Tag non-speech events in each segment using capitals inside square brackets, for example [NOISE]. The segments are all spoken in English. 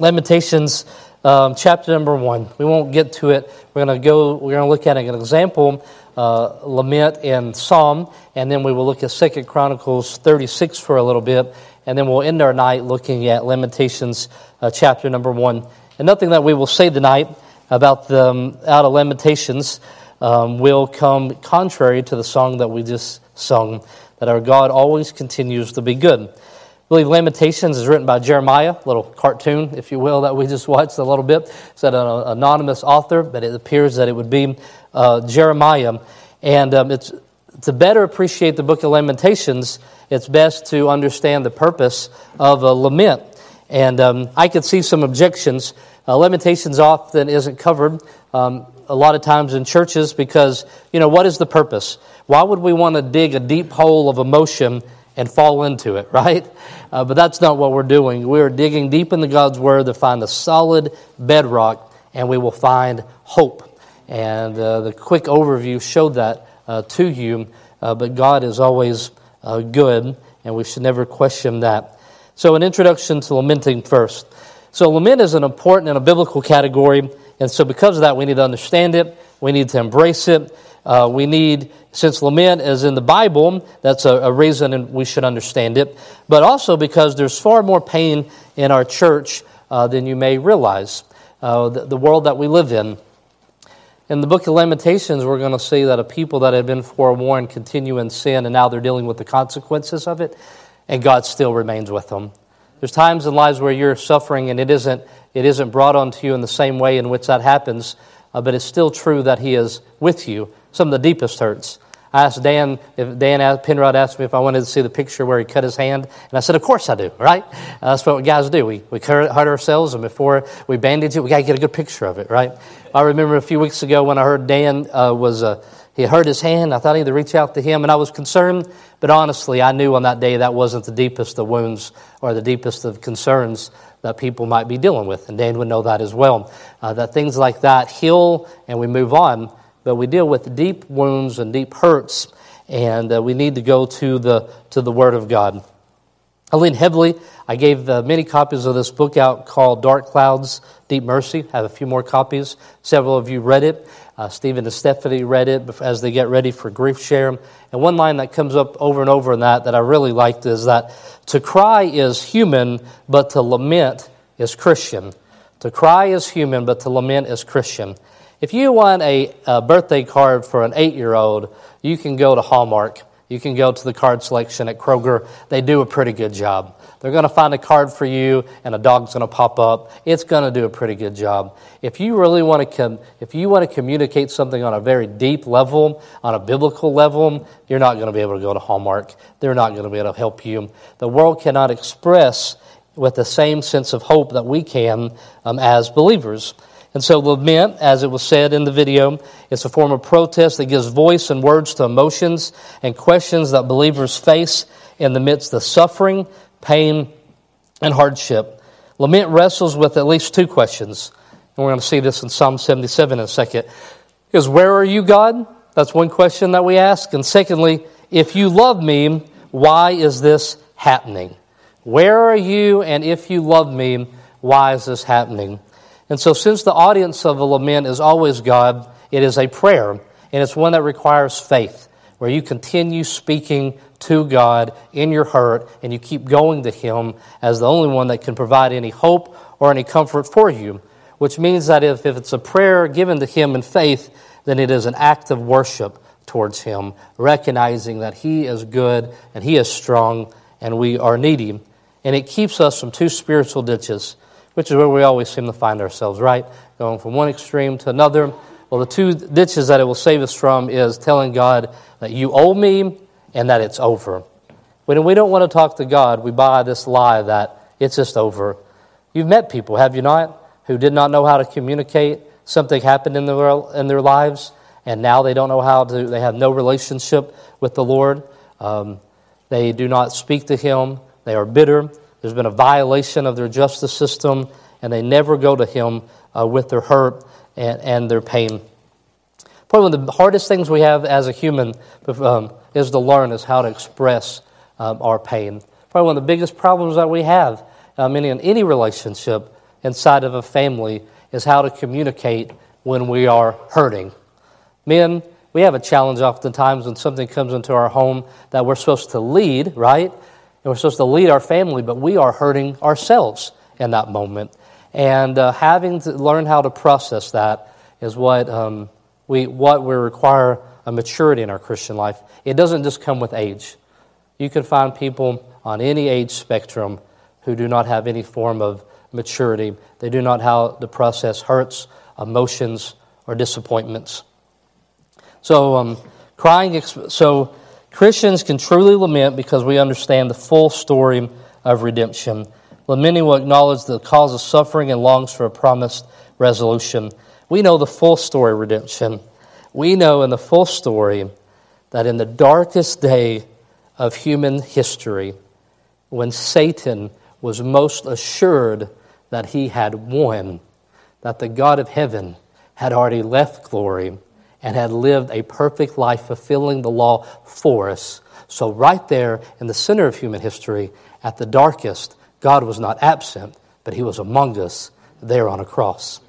Lamentations um, chapter number one. We won't get to it. We're going to go. We're going to look at an example uh, lament in Psalm, and then we will look at Second Chronicles 36 for a little bit, and then we'll end our night looking at Lamentations uh, chapter number one. And nothing that we will say tonight about the um, out of Lamentations um, will come contrary to the song that we just sung. That our God always continues to be good. Believe Lamentations is written by Jeremiah, a little cartoon, if you will, that we just watched a little bit. It's an anonymous author, but it appears that it would be uh, Jeremiah. And um, it's, to better appreciate the book of Lamentations, it's best to understand the purpose of a lament. And um, I could see some objections. Uh, Lamentations often isn't covered um, a lot of times in churches because, you know, what is the purpose? Why would we want to dig a deep hole of emotion and fall into it, [LAUGHS] right? Uh, but that's not what we're doing. We're digging deep into God's Word to find a solid bedrock, and we will find hope. And uh, the quick overview showed that uh, to you. Uh, but God is always uh, good, and we should never question that. So, an introduction to lamenting first. So, lament is an important and a biblical category, and so because of that, we need to understand it. We need to embrace it. Uh, we need, since lament is in the Bible, that's a, a reason we should understand it. But also because there's far more pain in our church uh, than you may realize. Uh, the, the world that we live in. In the book of Lamentations, we're going to see that a people that had been forewarned continue in sin, and now they're dealing with the consequences of it, and God still remains with them. There's times in lives where you're suffering, and it isn't, it isn't brought onto you in the same way in which that happens, uh, but it's still true that He is with you. Some of the deepest hurts. I asked Dan, if Dan Penrod asked me if I wanted to see the picture where he cut his hand, and I said, Of course I do, right? Uh, that's what guys do. We, we hurt ourselves, and before we bandage it, we got to get a good picture of it, right? I remember a few weeks ago when I heard Dan uh, was, uh, he hurt his hand. I thought I need to reach out to him, and I was concerned, but honestly, I knew on that day that wasn't the deepest of wounds or the deepest of concerns that people might be dealing with, and Dan would know that as well. Uh, that things like that heal and we move on but we deal with deep wounds and deep hurts, and uh, we need to go to the, to the Word of God. I lean heavily. I gave uh, many copies of this book out called Dark Clouds, Deep Mercy. I have a few more copies. Several of you read it. Uh, Stephen and Stephanie read it as they get ready for Grief Share. And one line that comes up over and over in that that I really liked is that to cry is human, but to lament is Christian. To cry is human, but to lament is Christian. If you want a, a birthday card for an eight year old, you can go to Hallmark. You can go to the card selection at Kroger. They do a pretty good job. They're going to find a card for you, and a dog's going to pop up. It's going to do a pretty good job. If you really want to, com- if you want to communicate something on a very deep level, on a biblical level, you're not going to be able to go to Hallmark. They're not going to be able to help you. The world cannot express with the same sense of hope that we can um, as believers. And so, lament, as it was said in the video, is a form of protest that gives voice and words to emotions and questions that believers face in the midst of suffering, pain, and hardship. Lament wrestles with at least two questions. And we're going to see this in Psalm 77 in a second. Is where are you, God? That's one question that we ask. And secondly, if you love me, why is this happening? Where are you? And if you love me, why is this happening? And so, since the audience of a lament is always God, it is a prayer, and it's one that requires faith, where you continue speaking to God in your hurt, and you keep going to Him as the only one that can provide any hope or any comfort for you. Which means that if, if it's a prayer given to Him in faith, then it is an act of worship towards Him, recognizing that He is good and He is strong and we are needy. And it keeps us from two spiritual ditches which is where we always seem to find ourselves, right? Going from one extreme to another. Well, the two ditches that it will save us from is telling God that you owe me and that it's over. When we don't want to talk to God, we buy this lie that it's just over. You've met people, have you not, who did not know how to communicate. Something happened in their, in their lives, and now they don't know how to, they have no relationship with the Lord. Um, they do not speak to Him. They are bitter. There's been a violation of their justice system, and they never go to Him uh, with their hurt and, and their pain. Probably one of the hardest things we have as a human um, is to learn is how to express um, our pain. Probably one of the biggest problems that we have um, in any relationship inside of a family is how to communicate when we are hurting. Men, we have a challenge oftentimes when something comes into our home that we're supposed to lead, right? And we're supposed to lead our family, but we are hurting ourselves in that moment. And uh, having to learn how to process that is what, um, we, what we require a maturity in our Christian life. It doesn't just come with age. You can find people on any age spectrum who do not have any form of maturity. They do not how to process hurts, emotions, or disappointments. So, um, crying. So, Christians can truly lament because we understand the full story of redemption. Lamenting will acknowledge the cause of suffering and longs for a promised resolution. We know the full story of redemption. We know in the full story that in the darkest day of human history, when Satan was most assured that he had won, that the God of heaven had already left glory and had lived a perfect life fulfilling the law for us. So, right there in the center of human history, at the darkest, God was not absent, but he was among us there on a cross.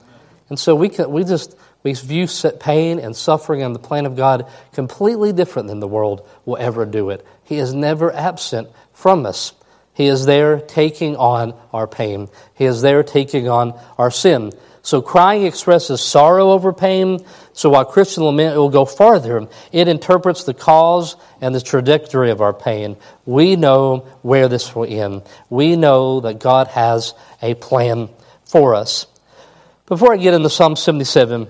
And so we, can, we just we view pain and suffering and the plan of God completely different than the world will ever do it. He is never absent from us. He is there taking on our pain. He is there taking on our sin. So crying expresses sorrow over pain. So while Christian lament will go farther, it interprets the cause and the trajectory of our pain. We know where this will end. We know that God has a plan for us. Before I get into Psalm 77,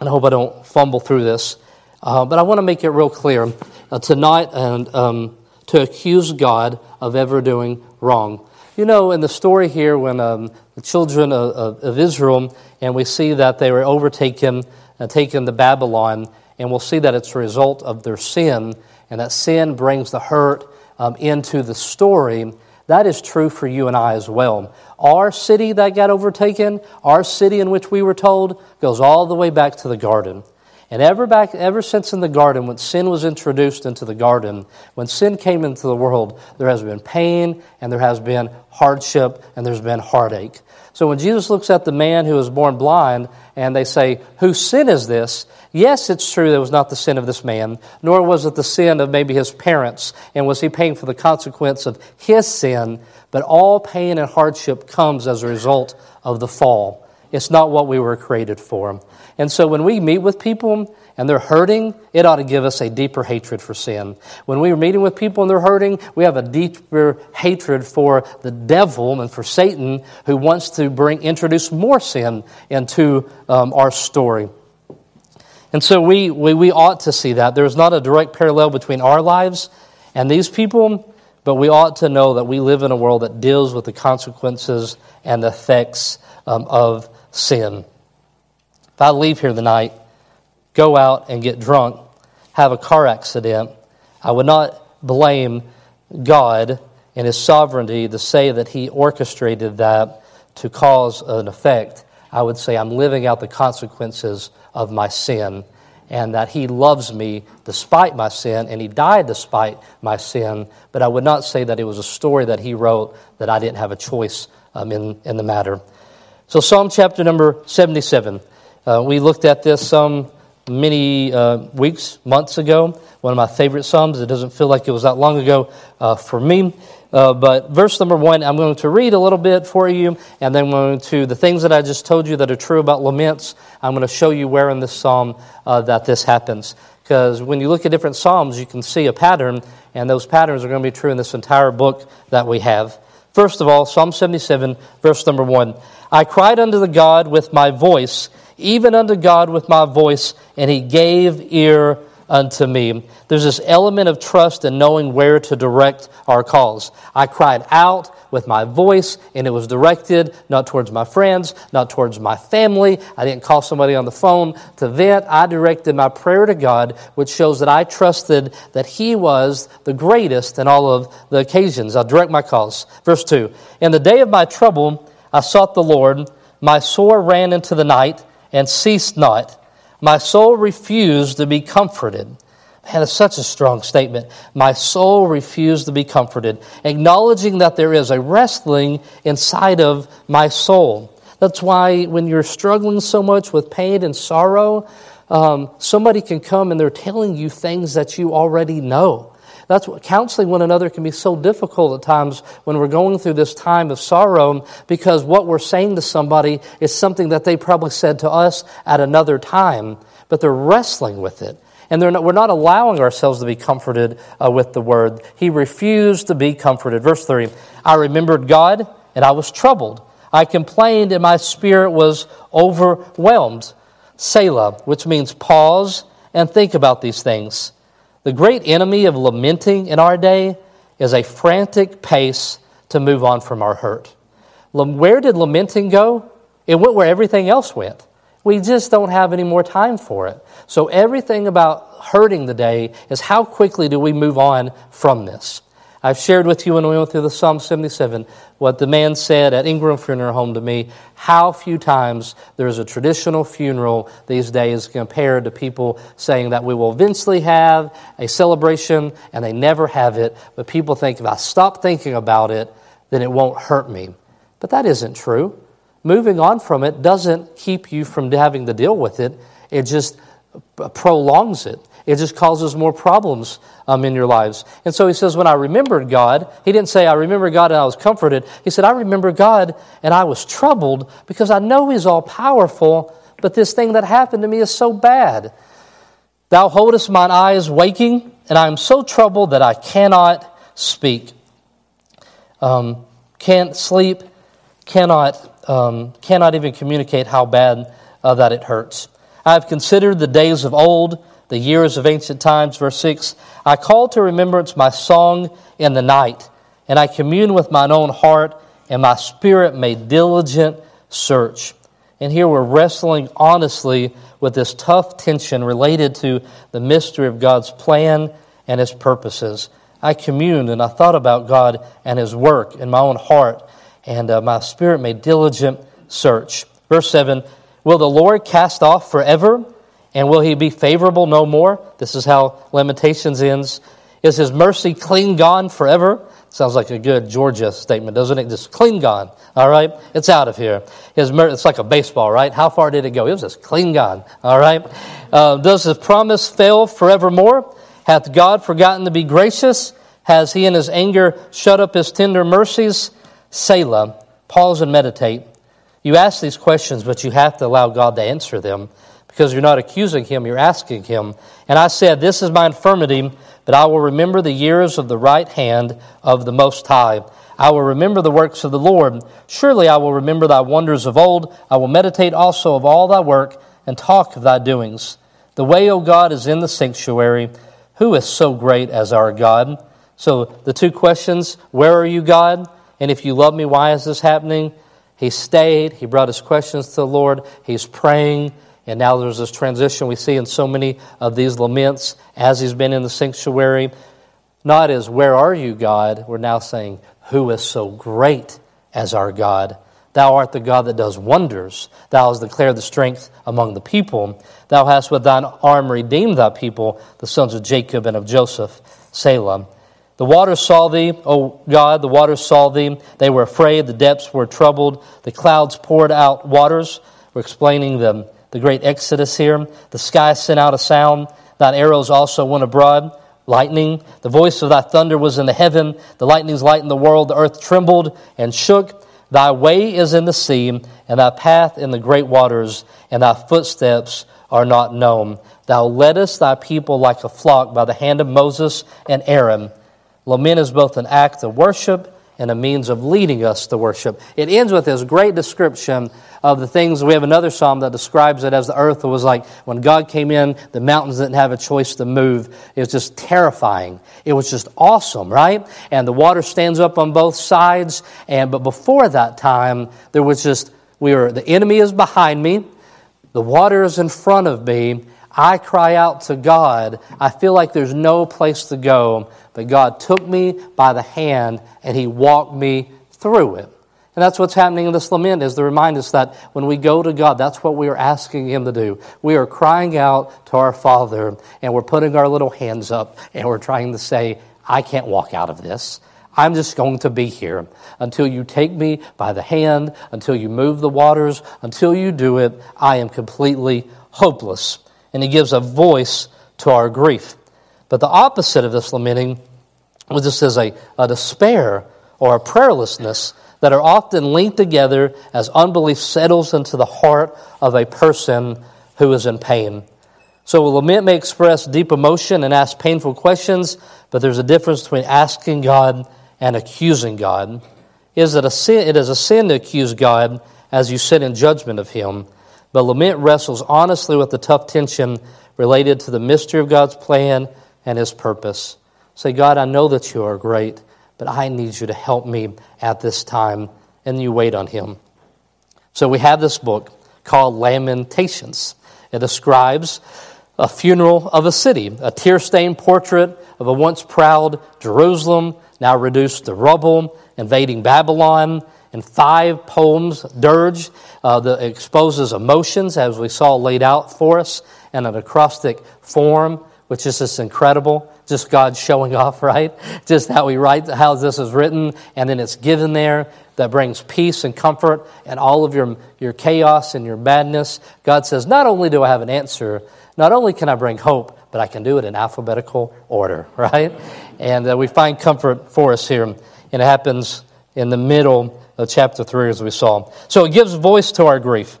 and I hope I don't fumble through this, uh, but I want to make it real clear uh, tonight and um, to accuse God of ever doing wrong. You know, in the story here, when um, the children of, of, of, Israel, and we see that they were overtaken taken to Babylon, and we'll see that it's a result of their sin, and that sin brings the hurt um, into the story. That is true for you and I as well. Our city that got overtaken, our city in which we were told, goes all the way back to the garden. And ever back, ever since in the garden, when sin was introduced into the garden, when sin came into the world, there has been pain and there has been hardship and there's been heartache. So when Jesus looks at the man who was born blind and they say, Whose sin is this? Yes, it's true that it was not the sin of this man, nor was it the sin of maybe his parents, and was he paying for the consequence of his sin, but all pain and hardship comes as a result of the fall. It's not what we were created for. And so when we meet with people and they're hurting, it ought to give us a deeper hatred for sin. When we are meeting with people and they're hurting, we have a deeper hatred for the devil and for Satan who wants to bring introduce more sin into um, our story. And so we, we, we ought to see that. There's not a direct parallel between our lives and these people, but we ought to know that we live in a world that deals with the consequences and effects um, of sin. If I leave here tonight, go out and get drunk, have a car accident, I would not blame God and His sovereignty to say that He orchestrated that to cause an effect. I would say I'm living out the consequences of my sin and that He loves me despite my sin and He died despite my sin. But I would not say that it was a story that He wrote that I didn't have a choice um, in, in the matter. So, Psalm chapter number 77. Uh, we looked at this some many uh, weeks, months ago. One of my favorite Psalms. It doesn't feel like it was that long ago uh, for me. Uh, but verse number one, I'm going to read a little bit for you, and then I'm going to the things that I just told you that are true about laments. I'm going to show you where in this psalm uh, that this happens. Because when you look at different psalms, you can see a pattern, and those patterns are going to be true in this entire book that we have. First of all, Psalm 77, verse number one. I cried unto the God with my voice even unto God with my voice, and he gave ear unto me. There's this element of trust and knowing where to direct our calls. I cried out with my voice, and it was directed not towards my friends, not towards my family. I didn't call somebody on the phone to vent. I directed my prayer to God, which shows that I trusted that He was the greatest in all of the occasions. I direct my calls. Verse 2 In the day of my trouble, I sought the Lord. My sore ran into the night and ceased not. My soul refused to be comforted. Man, it's such a strong statement. My soul refused to be comforted, acknowledging that there is a wrestling inside of my soul. That's why when you're struggling so much with pain and sorrow, um, somebody can come and they're telling you things that you already know. That's what counseling one another can be so difficult at times when we're going through this time of sorrow because what we're saying to somebody is something that they probably said to us at another time, but they're wrestling with it. And not, we're not allowing ourselves to be comforted uh, with the word. He refused to be comforted. Verse 3 I remembered God and I was troubled. I complained and my spirit was overwhelmed. Selah, which means pause and think about these things. The great enemy of lamenting in our day is a frantic pace to move on from our hurt. Where did lamenting go? It went where everything else went. We just don't have any more time for it. So, everything about hurting the day is how quickly do we move on from this? I've shared with you when we went through the Psalm 77 what the man said at Ingram Funeral Home to me how few times there's a traditional funeral these days compared to people saying that we will eventually have a celebration and they never have it. But people think if I stop thinking about it, then it won't hurt me. But that isn't true. Moving on from it doesn't keep you from having to deal with it, it just prolongs it. It just causes more problems um, in your lives. And so he says, When I remembered God, he didn't say, I remember God and I was comforted. He said, I remember God and I was troubled because I know he's all powerful, but this thing that happened to me is so bad. Thou holdest mine eyes waking, and I am so troubled that I cannot speak. Um, can't sleep, cannot, um, cannot even communicate how bad uh, that it hurts. I have considered the days of old the years of ancient times. Verse 6 I call to remembrance my song in the night, and I commune with mine own heart, and my spirit made diligent search. And here we're wrestling honestly with this tough tension related to the mystery of God's plan and His purposes. I communed and I thought about God and His work in my own heart, and uh, my spirit made diligent search. Verse 7 Will the Lord cast off forever? And will he be favorable no more? This is how Lamentations ends. Is his mercy clean gone forever? Sounds like a good Georgia statement, doesn't it? Just clean gone. All right? It's out of here. His mer- it's like a baseball, right? How far did it go? It was just clean gone. All right? Uh, does his promise fail forevermore? Hath God forgotten to be gracious? Has he in his anger shut up his tender mercies? Selah. Pause and meditate. You ask these questions, but you have to allow God to answer them because you're not accusing him, you're asking him. And I said, This is my infirmity, but I will remember the years of the right hand of the Most High. I will remember the works of the Lord. Surely I will remember thy wonders of old. I will meditate also of all thy work and talk of thy doings. The way, O God, is in the sanctuary. Who is so great as our God? So the two questions where are you, God? And if you love me, why is this happening? He stayed. He brought his questions to the Lord. He's praying. And now there's this transition we see in so many of these laments as he's been in the sanctuary. Not as, Where are you, God? We're now saying, Who is so great as our God? Thou art the God that does wonders. Thou hast declared the strength among the people. Thou hast with thine arm redeemed thy people, the sons of Jacob and of Joseph. Selah. The waters saw thee, O God, the waters saw thee. They were afraid, the depths were troubled. The clouds poured out waters. We're explaining them the great exodus here. The sky sent out a sound. Thine arrows also went abroad. Lightning. The voice of thy thunder was in the heaven. The lightnings lightened the world. The earth trembled and shook. Thy way is in the sea, and thy path in the great waters, and thy footsteps are not known. Thou leddest thy people like a flock by the hand of Moses and Aaron. Lament is both an act of worship and a means of leading us to worship. It ends with this great description of the things. We have another psalm that describes it as the earth was like when God came in, the mountains didn't have a choice to move. It was just terrifying. It was just awesome, right? And the water stands up on both sides. And but before that time, there was just we were the enemy is behind me, the water is in front of me. I cry out to God. I feel like there's no place to go, but God took me by the hand and He walked me through it. And that's what's happening in this lament is to remind us that when we go to God, that's what we are asking Him to do. We are crying out to our Father and we're putting our little hands up and we're trying to say, I can't walk out of this. I'm just going to be here until you take me by the hand, until you move the waters, until you do it. I am completely hopeless. And he gives a voice to our grief. But the opposite of this lamenting was just as a, a despair or a prayerlessness that are often linked together as unbelief settles into the heart of a person who is in pain. So, lament may express deep emotion and ask painful questions, but there's a difference between asking God and accusing God. Is it, a sin, it is a sin to accuse God as you sit in judgment of Him, but lament wrestles honestly with the tough tension related to the mystery of God's plan and His purpose. Say, God, I know that you are great, but I need you to help me at this time. And you wait on Him. So we have this book called Lamentations. It describes a funeral of a city, a tear stained portrait of a once proud Jerusalem, now reduced to rubble, invading Babylon. In five poems, Dirge uh, that exposes emotions, as we saw laid out for us, in an acrostic form, which is just incredible. Just God showing [LAUGHS] off, right? Just how we write, how this is written, and then it's given there that brings peace and comfort and all of your, your chaos and your madness. God says, Not only do I have an answer, not only can I bring hope, but I can do it in alphabetical order, [LAUGHS] right? And uh, we find comfort for us here. And it happens in the middle chapter 3, as we saw. So it gives voice to our grief.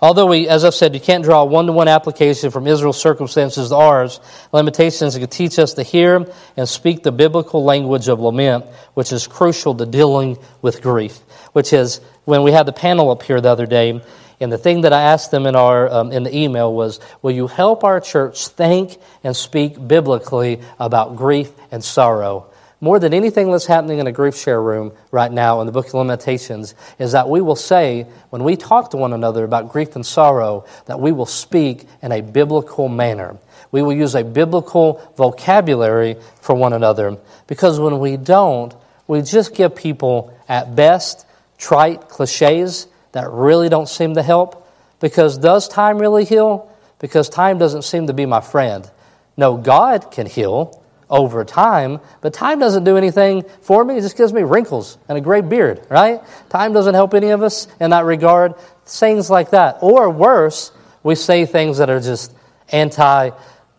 Although we, as I've said, you can't draw a one-to-one application from Israel's circumstances to ours, Lamentations can teach us to hear and speak the biblical language of lament, which is crucial to dealing with grief. Which is when we had the panel up here the other day, and the thing that I asked them in our um, in the email was, "Will you help our church think and speak biblically about grief and sorrow?" More than anything that's happening in a grief share room right now in the Book of Lamentations is that we will say when we talk to one another about grief and sorrow that we will speak in a biblical manner. We will use a biblical vocabulary for one another because when we don't, we just give people at best trite cliches that really don't seem to help. Because does time really heal? Because time doesn't seem to be my friend. No, God can heal over time, but time doesn't do anything for me. It just gives me wrinkles and a gray beard, right? Time doesn't help any of us in that regard. Things like that. Or worse, we say things that are just anti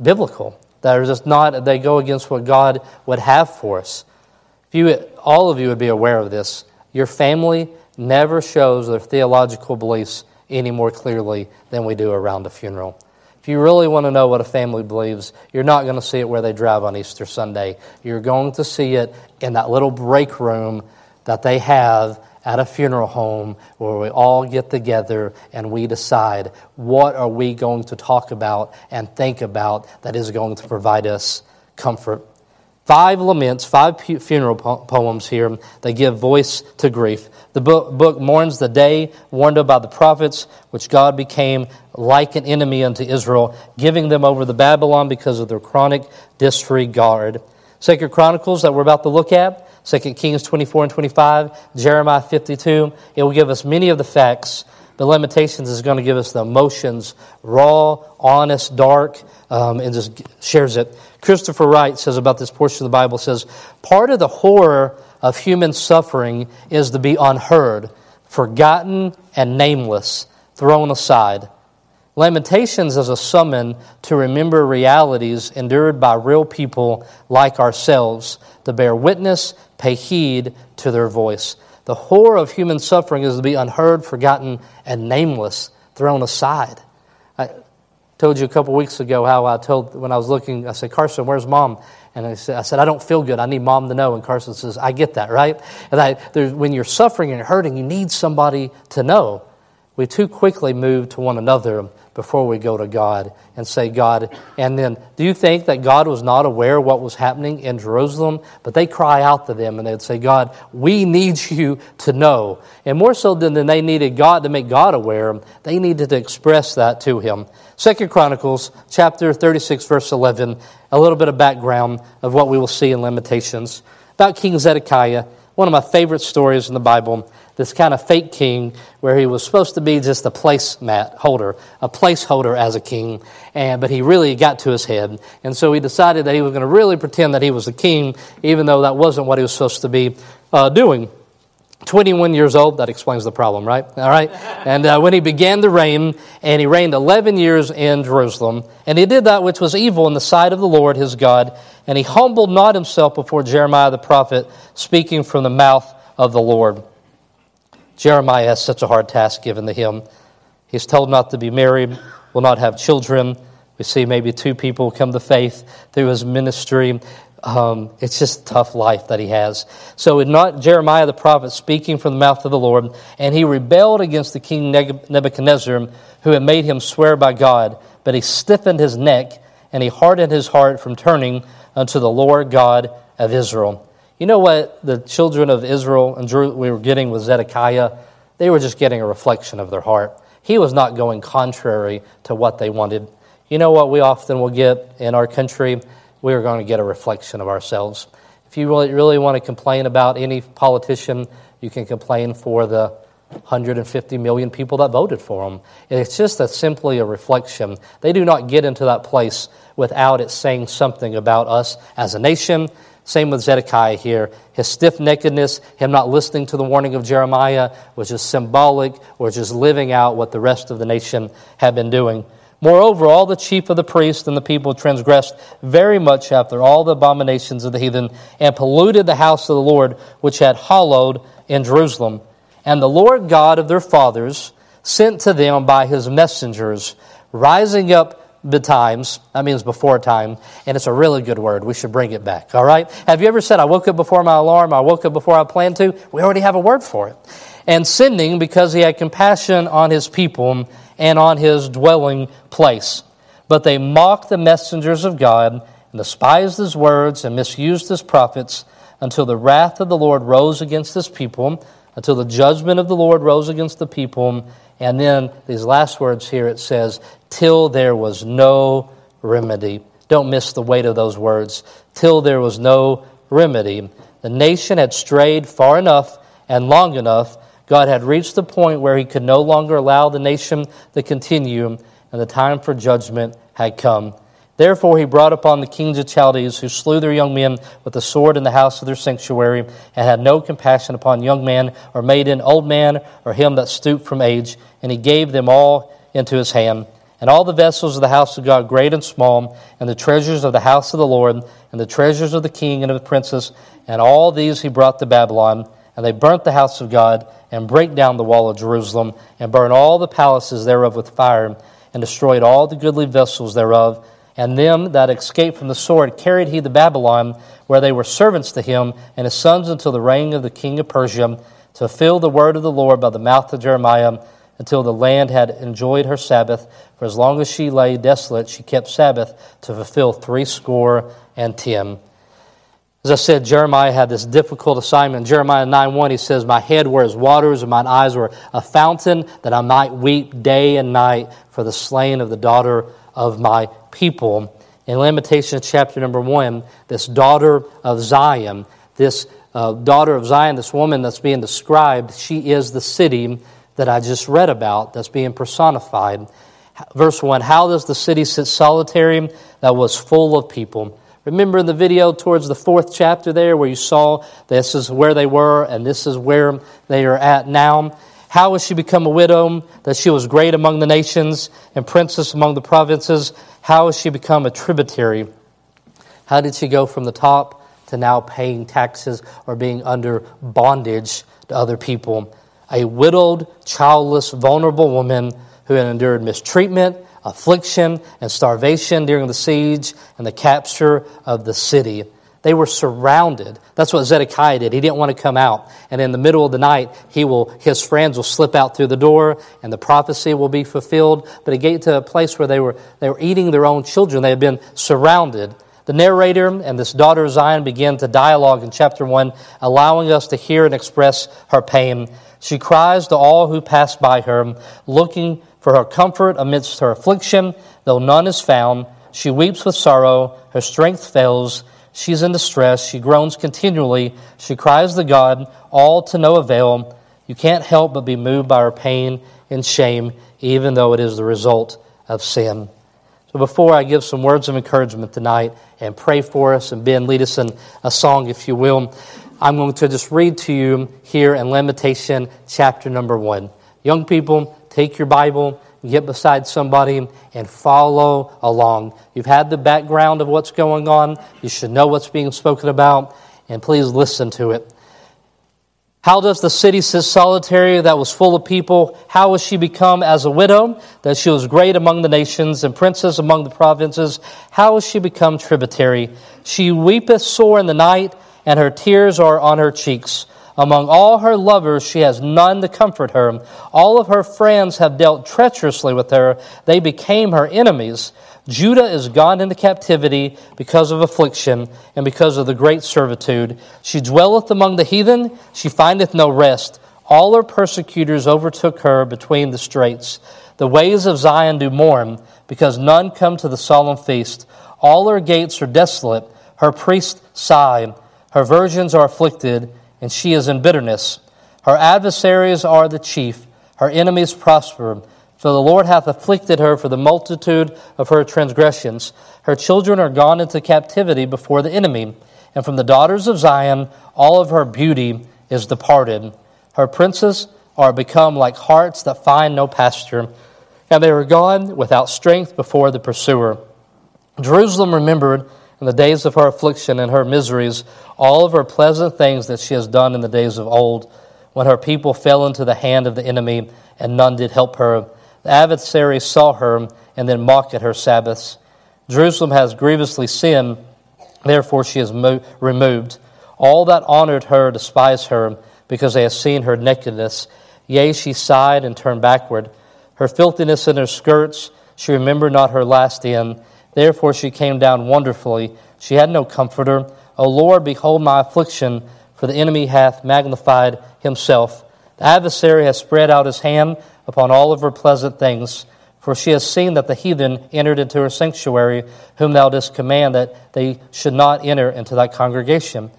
biblical, that are just not, they go against what God would have for us. If you, all of you would be aware of this. Your family never shows their theological beliefs any more clearly than we do around a funeral. If you really want to know what a family believes, you're not going to see it where they drive on Easter Sunday. You're going to see it in that little break room that they have at a funeral home where we all get together and we decide what are we going to talk about and think about that is going to provide us comfort Five laments, five funeral poems here that give voice to grief. The book, mourns the day warned of by the prophets, which God became like an enemy unto Israel, giving them over to Babylon because of their chronic disregard. Second Chronicles that we're about to look at, Second Kings 24 and 25, Jeremiah 52, it will give us many of the facts but Lamentations is going to give us the emotions, raw, honest, dark, um, and just shares it. Christopher Wright says about this portion of the Bible says, part of the horror of human suffering is to be unheard, forgotten, and nameless, thrown aside. Lamentations is a summon to remember realities endured by real people like ourselves, to bear witness, pay heed to their voice. The horror of human suffering is to be unheard, forgotten, and nameless, thrown aside. I told you a couple weeks ago how I told, when I was looking, I said, Carson, where's mom? And I said, I said, I don't feel good. I need mom to know. And Carson says, I get that, right? And I, when you're suffering and hurting, you need somebody to know. We too quickly move to one another before we go to God and say, God, and then do you think that God was not aware of what was happening in Jerusalem? But they cry out to them and they'd say, God, we need you to know. And more so than they needed God to make God aware, they needed to express that to him. Second Chronicles chapter 36, verse 11, a little bit of background of what we will see in Lamentations. About King Zedekiah, one of my favorite stories in the Bible. This kind of fake king where he was supposed to be just a placemat holder, a placeholder as a king, and, but he really got to his head. And so he decided that he was going to really pretend that he was a king, even though that wasn't what he was supposed to be uh, doing. 21 years old, that explains the problem, right? All right. [LAUGHS] And uh, when he began to reign, and he reigned 11 years in Jerusalem, and he did that which was evil in the sight of the Lord his God, and he humbled not himself before Jeremiah the prophet, speaking from the mouth of the Lord. Jeremiah has such a hard task given to him. He's told not to be married, will not have children. We see maybe two people come to faith through his ministry. Um, it's just a tough life that he has. So, not Jeremiah the prophet speaking from the mouth of the Lord, and he rebelled against the king Nebuchadnezzar, who had made him swear by God, but he stiffened his neck and he hardened his heart from turning unto the Lord God of Israel. You know what the children of Israel and we were getting with Zedekiah? They were just getting a reflection of their heart. He was not going contrary to what they wanted. You know what we often will get in our country? We are going to get a reflection of ourselves. If you really, really want to complain about any politician, you can complain for the 150 million people that voted for them. It's just a, simply a reflection. They do not get into that place without it saying something about us as a nation. Same with Zedekiah here. His stiff neckedness, him not listening to the warning of Jeremiah, was just symbolic or just living out what the rest of the nation had been doing. Moreover, all the chief of the priests and the people transgressed very much after all the abominations of the heathen and polluted the house of the Lord, which had hallowed in Jerusalem. And the Lord God of their fathers sent to them by his messengers, rising up betimes. That means before time. And it's a really good word. We should bring it back. All right? Have you ever said, I woke up before my alarm, I woke up before I planned to? We already have a word for it. And sending because he had compassion on his people and on his dwelling place. But they mocked the messengers of God and despised his words and misused his prophets until the wrath of the Lord rose against his people, until the judgment of the Lord rose against the people. And then these last words here it says, till there was no remedy. Don't miss the weight of those words. Till there was no remedy. The nation had strayed far enough and long enough God had reached the point where he could no longer allow the nation to continue, and the time for judgment had come. Therefore, he brought upon the kings of Chaldees, who slew their young men with the sword in the house of their sanctuary, and had no compassion upon young man or maiden, old man, or him that stooped from age, and he gave them all into his hand. And all the vessels of the house of God, great and small, and the treasures of the house of the Lord, and the treasures of the king and of the princess, and all these he brought to Babylon. And they burnt the house of God, and brake down the wall of Jerusalem, and burned all the palaces thereof with fire, and destroyed all the goodly vessels thereof. And them that escaped from the sword carried he to Babylon, where they were servants to him and his sons until the reign of the king of Persia, to fulfill the word of the Lord by the mouth of Jeremiah, until the land had enjoyed her Sabbath. For as long as she lay desolate, she kept Sabbath to fulfill threescore and ten. As I said, Jeremiah had this difficult assignment. Jeremiah 9 1, he says, My head were as waters, and mine eyes were a fountain, that I might weep day and night for the slain of the daughter of my people. In Lamentations chapter number 1, this daughter of Zion, this uh, daughter of Zion, this woman that's being described, she is the city that I just read about that's being personified. Verse 1 How does the city sit solitary that was full of people? Remember in the video towards the fourth chapter there where you saw this is where they were and this is where they are at now? How has she become a widow? That she was great among the nations and princess among the provinces. How has she become a tributary? How did she go from the top to now paying taxes or being under bondage to other people? A widowed, childless, vulnerable woman who had endured mistreatment affliction and starvation during the siege and the capture of the city. They were surrounded. That's what Zedekiah did. He didn't want to come out. And in the middle of the night, he will, his friends will slip out through the door and the prophecy will be fulfilled. But it get to a place where they were, they were eating their own children. They had been surrounded. The narrator and this daughter of Zion begin to dialogue in chapter 1, allowing us to hear and express her pain. She cries to all who pass by her, looking for her comfort amidst her affliction, though none is found. She weeps with sorrow, her strength fails. She's in distress, she groans continually, she cries to God, all to no avail. You can't help but be moved by her pain and shame, even though it is the result of sin. So before I give some words of encouragement tonight and pray for us, and Ben, lead us in a song, if you will, I'm going to just read to you here in Lamentation chapter number one. Young people, take your Bible, get beside somebody, and follow along. You've had the background of what's going on, you should know what's being spoken about, and please listen to it. How does the city sit solitary that was full of people? How has she become as a widow, that she was great among the nations and princess among the provinces? How has she become tributary? She weepeth sore in the night, and her tears are on her cheeks. Among all her lovers, she has none to comfort her. All of her friends have dealt treacherously with her. They became her enemies. Judah is gone into captivity because of affliction and because of the great servitude. She dwelleth among the heathen, she findeth no rest. All her persecutors overtook her between the straits. The ways of Zion do mourn, because none come to the solemn feast. All her gates are desolate, her priests sigh, her virgins are afflicted, and she is in bitterness. Her adversaries are the chief, her enemies prosper. For the Lord hath afflicted her for the multitude of her transgressions. Her children are gone into captivity before the enemy, and from the daughters of Zion all of her beauty is departed. Her princes are become like harts that find no pasture, and they are gone without strength before the pursuer. Jerusalem remembered in the days of her affliction and her miseries all of her pleasant things that she has done in the days of old, when her people fell into the hand of the enemy, and none did help her the adversary saw her and then mocked at her Sabbaths. Jerusalem has grievously sinned, therefore she is mo- removed. All that honored her despise her, because they have seen her nakedness. Yea, she sighed and turned backward. Her filthiness in her skirts, she remembered not her last end. Therefore she came down wonderfully. She had no comforter. O Lord, behold my affliction, for the enemy hath magnified himself. The adversary has spread out his hand upon all of her pleasant things. For she has seen that the heathen entered into her sanctuary, whom thou didst command that they should not enter into thy congregation.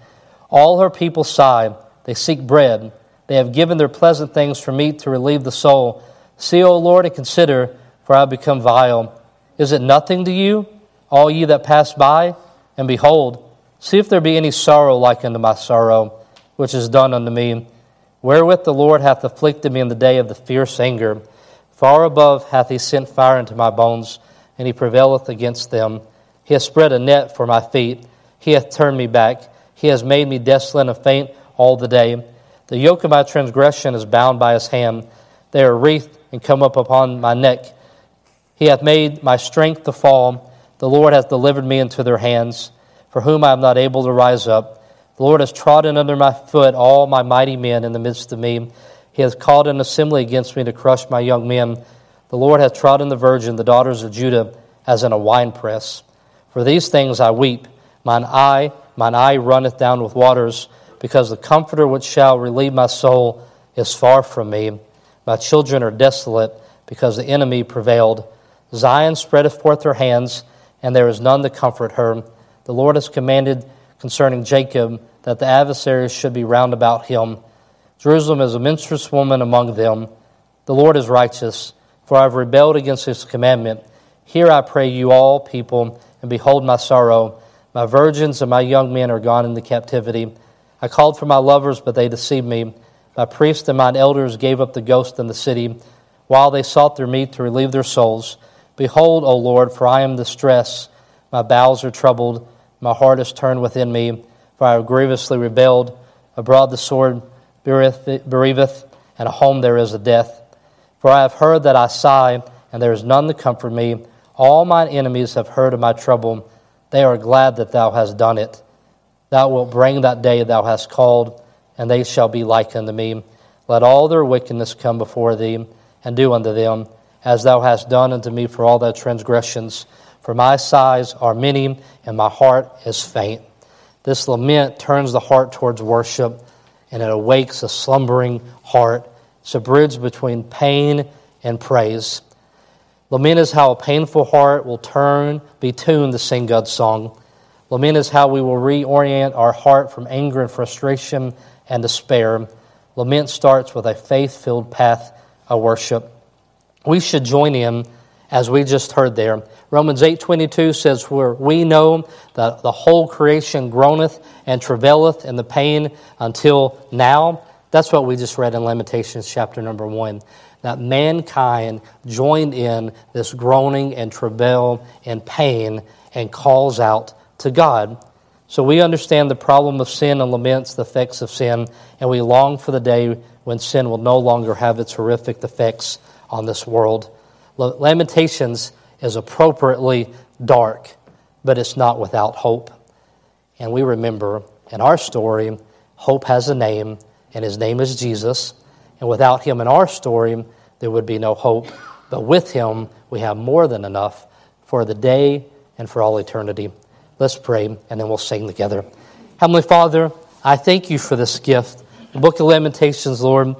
All her people sigh, they seek bread. They have given their pleasant things for meat to relieve the soul. See, O Lord, and consider, for I have become vile. Is it nothing to you, all ye that pass by? And behold, see if there be any sorrow like unto my sorrow, which is done unto me wherewith the Lord hath afflicted me in the day of the fierce anger. Far above hath he sent fire into my bones, and he prevaileth against them. He hath spread a net for my feet. He hath turned me back. He has made me desolate and faint all the day. The yoke of my transgression is bound by his hand. They are wreathed and come up upon my neck. He hath made my strength to fall. The Lord hath delivered me into their hands, for whom I am not able to rise up. The Lord has trodden under my foot all my mighty men in the midst of me. He hath called an assembly against me to crush my young men. The Lord hath trodden the virgin, the daughters of Judah, as in a winepress. For these things I weep. Mine eye, mine eye runneth down with waters, because the comforter which shall relieve my soul is far from me. My children are desolate, because the enemy prevailed. Zion spreadeth forth her hands, and there is none to comfort her. The Lord has commanded concerning Jacob that the adversaries should be round about him. Jerusalem is a minstrous woman among them. The Lord is righteous, for I have rebelled against his commandment. Hear, I pray you, all people, and behold my sorrow. My virgins and my young men are gone into captivity. I called for my lovers, but they deceived me. My priests and mine elders gave up the ghost in the city, while they sought their meat to relieve their souls. Behold, O Lord, for I am distressed. My bowels are troubled. My heart is turned within me for I have grievously rebelled. Abroad the sword bereaveth, and a home there is a death. For I have heard that I sigh, and there is none to comfort me. All mine enemies have heard of my trouble. They are glad that thou hast done it. Thou wilt bring that day thou hast called, and they shall be like unto me. Let all their wickedness come before thee, and do unto them as thou hast done unto me for all thy transgressions. For my sighs are many, and my heart is faint. This lament turns the heart towards worship and it awakes a slumbering heart. It's a bridge between pain and praise. Lament is how a painful heart will turn, be tuned to sing God's song. Lament is how we will reorient our heart from anger and frustration and despair. Lament starts with a faith filled path of worship. We should join in as we just heard there. Romans 8:22 says where we know that the whole creation groaneth and travaileth in the pain until now. That's what we just read in Lamentations chapter number 1. That mankind joined in this groaning and travail and pain and calls out to God. So we understand the problem of sin and laments the effects of sin, and we long for the day when sin will no longer have its horrific effects on this world. Lamentations is appropriately dark, but it's not without hope. And we remember in our story, hope has a name, and his name is Jesus. And without him in our story, there would be no hope. But with him, we have more than enough for the day and for all eternity. Let's pray, and then we'll sing together. Heavenly Father, I thank you for this gift. The book of Lamentations, Lord,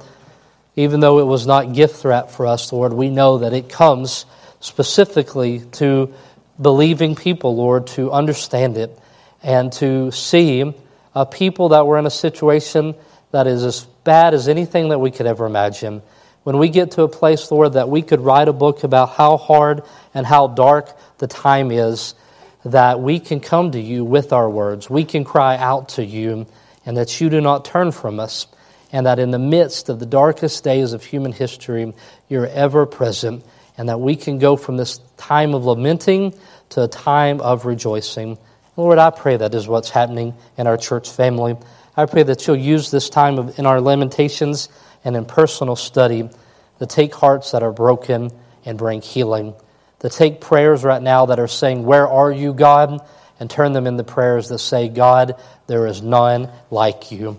even though it was not gift threat for us, Lord, we know that it comes specifically to believing people, Lord, to understand it and to see a people that were in a situation that is as bad as anything that we could ever imagine. When we get to a place, Lord, that we could write a book about how hard and how dark the time is, that we can come to you with our words. We can cry out to you, and that you do not turn from us and that in the midst of the darkest days of human history, you're ever present, and that we can go from this time of lamenting to a time of rejoicing. Lord, I pray that is what's happening in our church family. I pray that you'll use this time of, in our lamentations and in personal study to take hearts that are broken and bring healing. To take prayers right now that are saying, Where are you, God? and turn them into prayers that say, God, there is none like you.